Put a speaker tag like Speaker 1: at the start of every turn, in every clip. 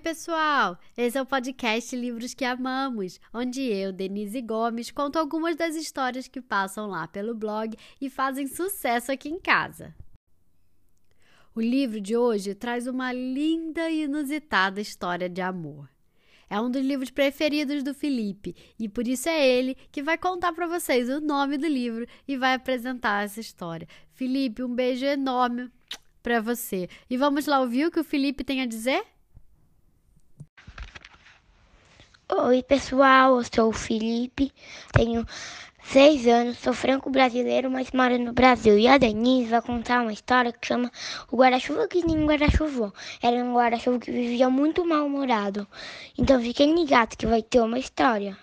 Speaker 1: pessoal! Esse é o podcast Livros que Amamos, onde eu, Denise Gomes, conto algumas das histórias que passam lá pelo blog e fazem sucesso aqui em casa. O livro de hoje traz uma linda e inusitada história de amor. É um dos livros preferidos do Felipe e por isso é ele que vai contar para vocês o nome do livro e vai apresentar essa história. Felipe, um beijo enorme para você. E vamos lá ouvir o que o Felipe tem a dizer?
Speaker 2: Oi, pessoal, eu sou o Felipe, tenho seis anos, sou franco-brasileiro, mas moro no Brasil. E a Denise vai contar uma história que chama O Guarda-Chuva que nem guarda-chuva. Era um guarda-chuva que vivia muito mal-humorado. Então fiquem ligados que vai ter uma história.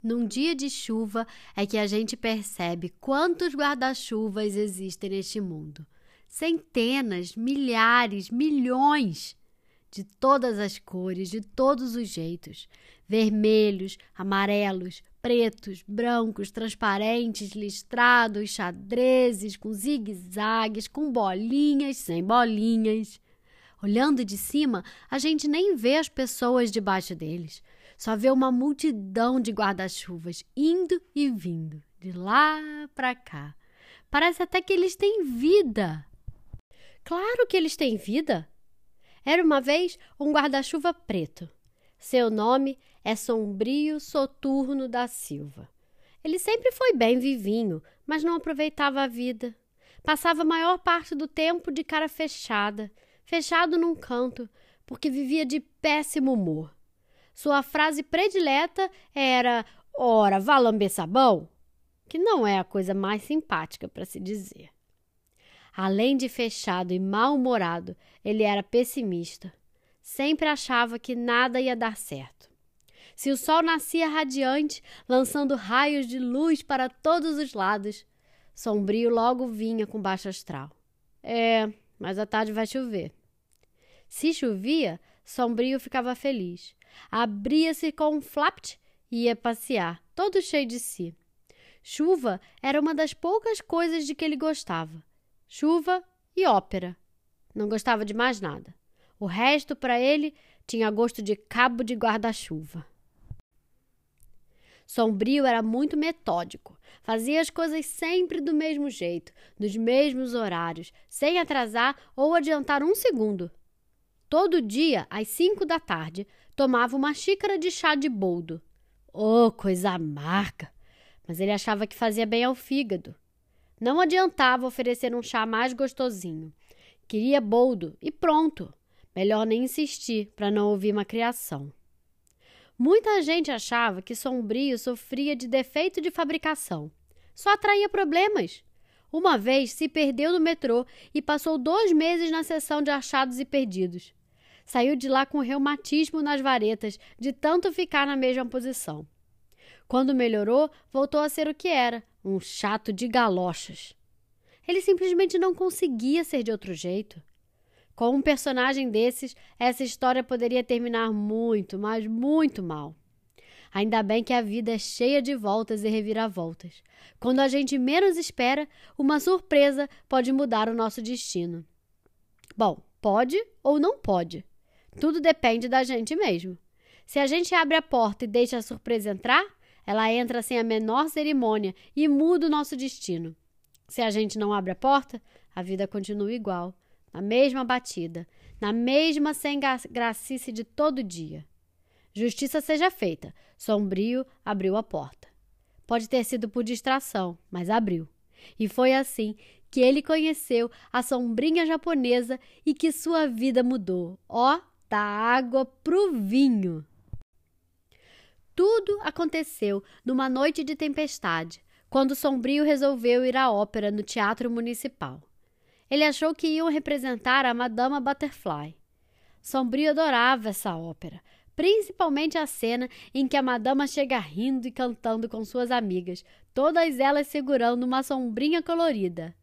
Speaker 1: Num dia de chuva é que a gente percebe quantos guarda-chuvas existem neste mundo centenas, milhares, milhões de todas as cores, de todos os jeitos: vermelhos, amarelos, pretos, brancos, transparentes, listrados, xadrezes, com zigue-zagues, com bolinhas, sem bolinhas. Olhando de cima, a gente nem vê as pessoas debaixo deles. Só vê uma multidão de guarda-chuvas indo e vindo, de lá para cá. Parece até que eles têm vida. Claro que eles têm vida. Era uma vez um guarda-chuva preto. Seu nome é Sombrio Soturno da Silva. Ele sempre foi bem vivinho, mas não aproveitava a vida. Passava a maior parte do tempo de cara fechada, fechado num canto, porque vivia de péssimo humor. Sua frase predileta era: Ora, vá lamber sabão? Que não é a coisa mais simpática para se dizer. Além de fechado e mal-humorado, ele era pessimista. Sempre achava que nada ia dar certo. Se o sol nascia radiante, lançando raios de luz para todos os lados, Sombrio logo vinha com baixo astral. É, mas à tarde vai chover. Se chovia, Sombrio ficava feliz. Abria-se com um flapt e ia passear, todo cheio de si. Chuva era uma das poucas coisas de que ele gostava chuva e ópera. Não gostava de mais nada. O resto, para ele, tinha gosto de cabo de guarda-chuva. Sombrio era muito metódico. Fazia as coisas sempre do mesmo jeito, nos mesmos horários, sem atrasar ou adiantar um segundo. Todo dia, às cinco da tarde, tomava uma xícara de chá de boldo. Oh, coisa amarga! Mas ele achava que fazia bem ao fígado. Não adiantava oferecer um chá mais gostosinho. Queria boldo e pronto. Melhor nem insistir para não ouvir uma criação. Muita gente achava que Sombrio sofria de defeito de fabricação. Só atraía problemas. Uma vez se perdeu no metrô e passou dois meses na seção de achados e perdidos. Saiu de lá com reumatismo nas varetas de tanto ficar na mesma posição. Quando melhorou, voltou a ser o que era, um chato de galochas. Ele simplesmente não conseguia ser de outro jeito. Com um personagem desses, essa história poderia terminar muito, mas muito mal. Ainda bem que a vida é cheia de voltas e reviravoltas. Quando a gente menos espera, uma surpresa pode mudar o nosso destino. Bom, pode ou não pode. Tudo depende da gente mesmo. Se a gente abre a porta e deixa a surpresa entrar, ela entra sem a menor cerimônia e muda o nosso destino. Se a gente não abre a porta, a vida continua igual, na mesma batida, na mesma sem gracice de todo dia. Justiça seja feita. Sombrio abriu a porta. Pode ter sido por distração, mas abriu. E foi assim que ele conheceu a sombrinha japonesa e que sua vida mudou. Ó, da água pro vinho. Tudo aconteceu numa noite de tempestade, quando Sombrio resolveu ir à ópera no Teatro Municipal. Ele achou que iam representar a Madama Butterfly. Sombrio adorava essa ópera, principalmente a cena em que a madama chega rindo e cantando com suas amigas, todas elas segurando uma sombrinha colorida.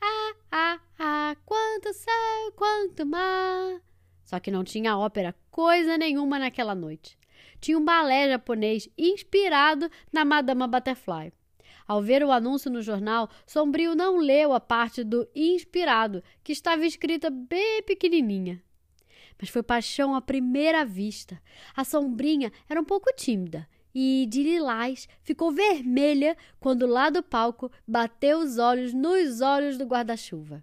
Speaker 1: Ah, ah, ah, quanto céu, quanto mar. Só que não tinha ópera coisa nenhuma naquela noite tinha um balé japonês inspirado na Madama Butterfly. Ao ver o anúncio no jornal, Sombrio não leu a parte do inspirado, que estava escrita bem pequenininha. Mas foi paixão à primeira vista. A sombrinha era um pouco tímida e, de lilás, ficou vermelha quando lá do palco bateu os olhos nos olhos do guarda-chuva.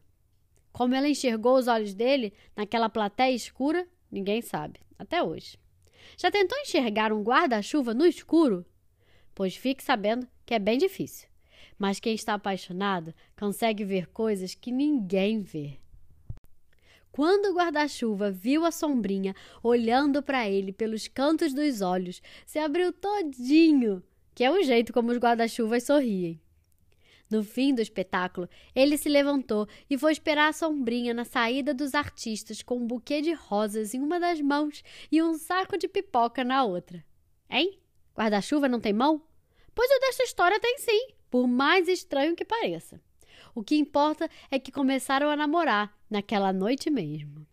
Speaker 1: Como ela enxergou os olhos dele naquela plateia escura, ninguém sabe, até hoje. Já tentou enxergar um guarda-chuva no escuro? Pois fique sabendo que é bem difícil. Mas quem está apaixonado consegue ver coisas que ninguém vê. Quando o guarda-chuva viu a sombrinha olhando para ele pelos cantos dos olhos, se abriu todinho, que é o jeito como os guarda-chuvas sorriem. No fim do espetáculo, ele se levantou e foi esperar a sombrinha na saída dos artistas com um buquê de rosas em uma das mãos e um saco de pipoca na outra. Hein? Guarda-chuva não tem mão? Pois o desta história tem sim, por mais estranho que pareça. O que importa é que começaram a namorar naquela noite mesmo.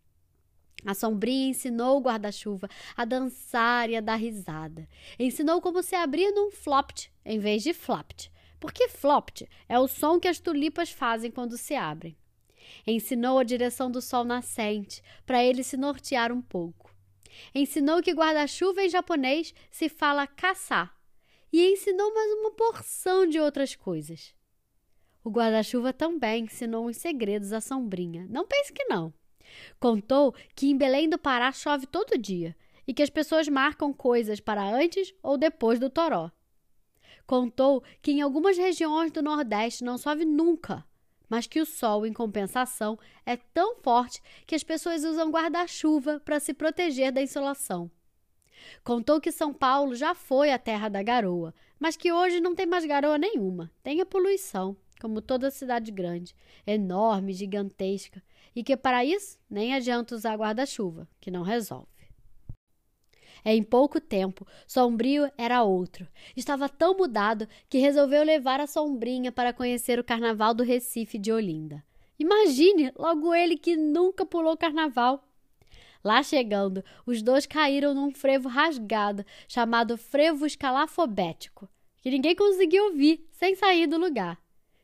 Speaker 1: A sombrinha ensinou o guarda-chuva a dançar e a dar risada. Ensinou como se abrir num flopt em vez de flapt porque flopt é o som que as tulipas fazem quando se abrem. Ensinou a direção do sol nascente para ele se nortear um pouco. Ensinou que guarda-chuva em japonês se fala caçar. E ensinou mais uma porção de outras coisas. O guarda-chuva também ensinou uns segredos à sombrinha. Não pense que não. Contou que em Belém do Pará chove todo dia e que as pessoas marcam coisas para antes ou depois do toró. Contou que em algumas regiões do Nordeste não chove nunca, mas que o sol, em compensação, é tão forte que as pessoas usam guarda-chuva para se proteger da insolação. Contou que São Paulo já foi a terra da garoa, mas que hoje não tem mais garoa nenhuma, tem a poluição, como toda cidade grande, enorme, gigantesca, e que para isso nem adianta usar guarda-chuva, que não resolve. Em pouco tempo, Sombrio era outro. Estava tão mudado que resolveu levar a Sombrinha para conhecer o carnaval do Recife de Olinda. Imagine, logo ele que nunca pulou carnaval. Lá chegando, os dois caíram num frevo rasgado chamado frevo escalafobético, que ninguém conseguiu ouvir sem sair do lugar.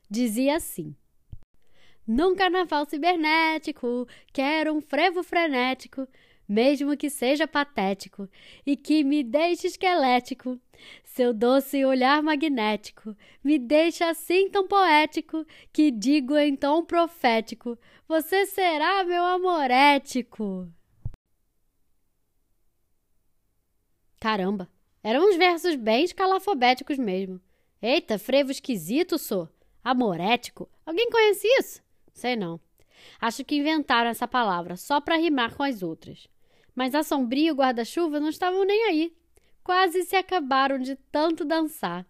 Speaker 1: Dizia assim: Num carnaval cibernético, quero um frevo frenético mesmo que seja patético, e que me deixe esquelético. Seu doce olhar magnético me deixa assim tão poético que digo em tom profético: Você será meu amorético. Caramba, eram uns versos bem escalafobéticos mesmo. Eita, frevo esquisito, sou. Amorético? Alguém conhece isso? Sei não. Acho que inventaram essa palavra só para rimar com as outras. Mas a sombria e o guarda-chuva não estavam nem aí. Quase se acabaram de tanto dançar.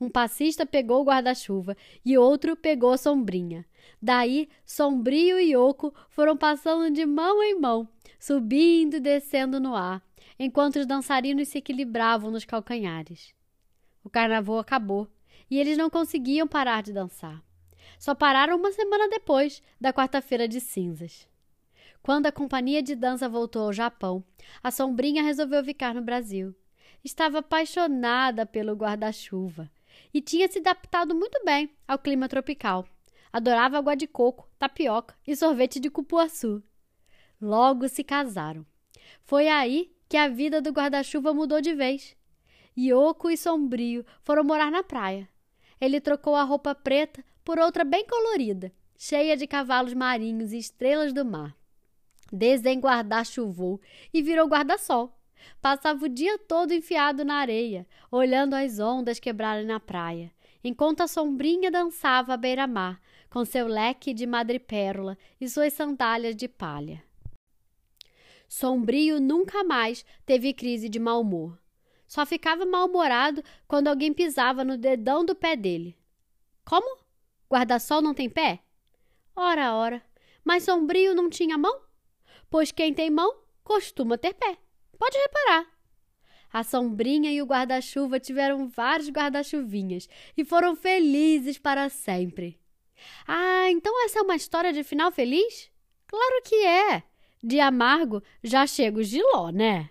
Speaker 1: Um passista pegou o guarda-chuva e outro pegou a sombrinha. Daí, Sombrio e Oco foram passando de mão em mão, subindo e descendo no ar, enquanto os dançarinos se equilibravam nos calcanhares. O carnaval acabou e eles não conseguiam parar de dançar. Só pararam uma semana depois da quarta-feira de cinzas. Quando a companhia de dança voltou ao Japão, a sombrinha resolveu ficar no Brasil. Estava apaixonada pelo guarda-chuva e tinha se adaptado muito bem ao clima tropical. Adorava água de coco, tapioca e sorvete de cupuaçu. Logo se casaram. Foi aí que a vida do guarda-chuva mudou de vez. Yoko e Sombrio foram morar na praia. Ele trocou a roupa preta por outra bem colorida, cheia de cavalos marinhos e estrelas do mar. Desenguarda-chuvou e virou guarda-sol. Passava o dia todo enfiado na areia, olhando as ondas quebrarem na praia, enquanto a sombrinha dançava à beira-mar, com seu leque de madrepérola e suas sandálias de palha. Sombrio nunca mais teve crise de mau humor. Só ficava mal-humorado quando alguém pisava no dedão do pé dele. Como? Guarda-sol não tem pé? Ora, ora, mas Sombrio não tinha mão? Pois quem tem mão costuma ter pé. Pode reparar. A sombrinha e o guarda-chuva tiveram vários guarda-chuvinhas e foram felizes para sempre. Ah, então essa é uma história de final feliz? Claro que é! De amargo já chega o giló, né?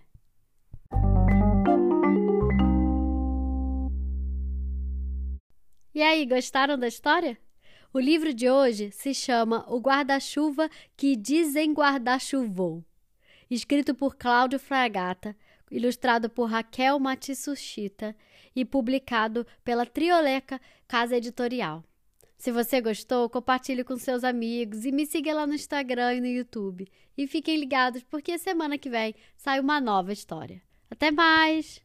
Speaker 1: E aí, gostaram da história? O livro de hoje se chama O Guarda-Chuva que Desenguarda-Chuvou, escrito por Cláudio Fragata, ilustrado por Raquel Matsushita e publicado pela Trioleca Casa Editorial. Se você gostou, compartilhe com seus amigos e me siga lá no Instagram e no YouTube. E fiquem ligados porque semana que vem sai uma nova história. Até mais!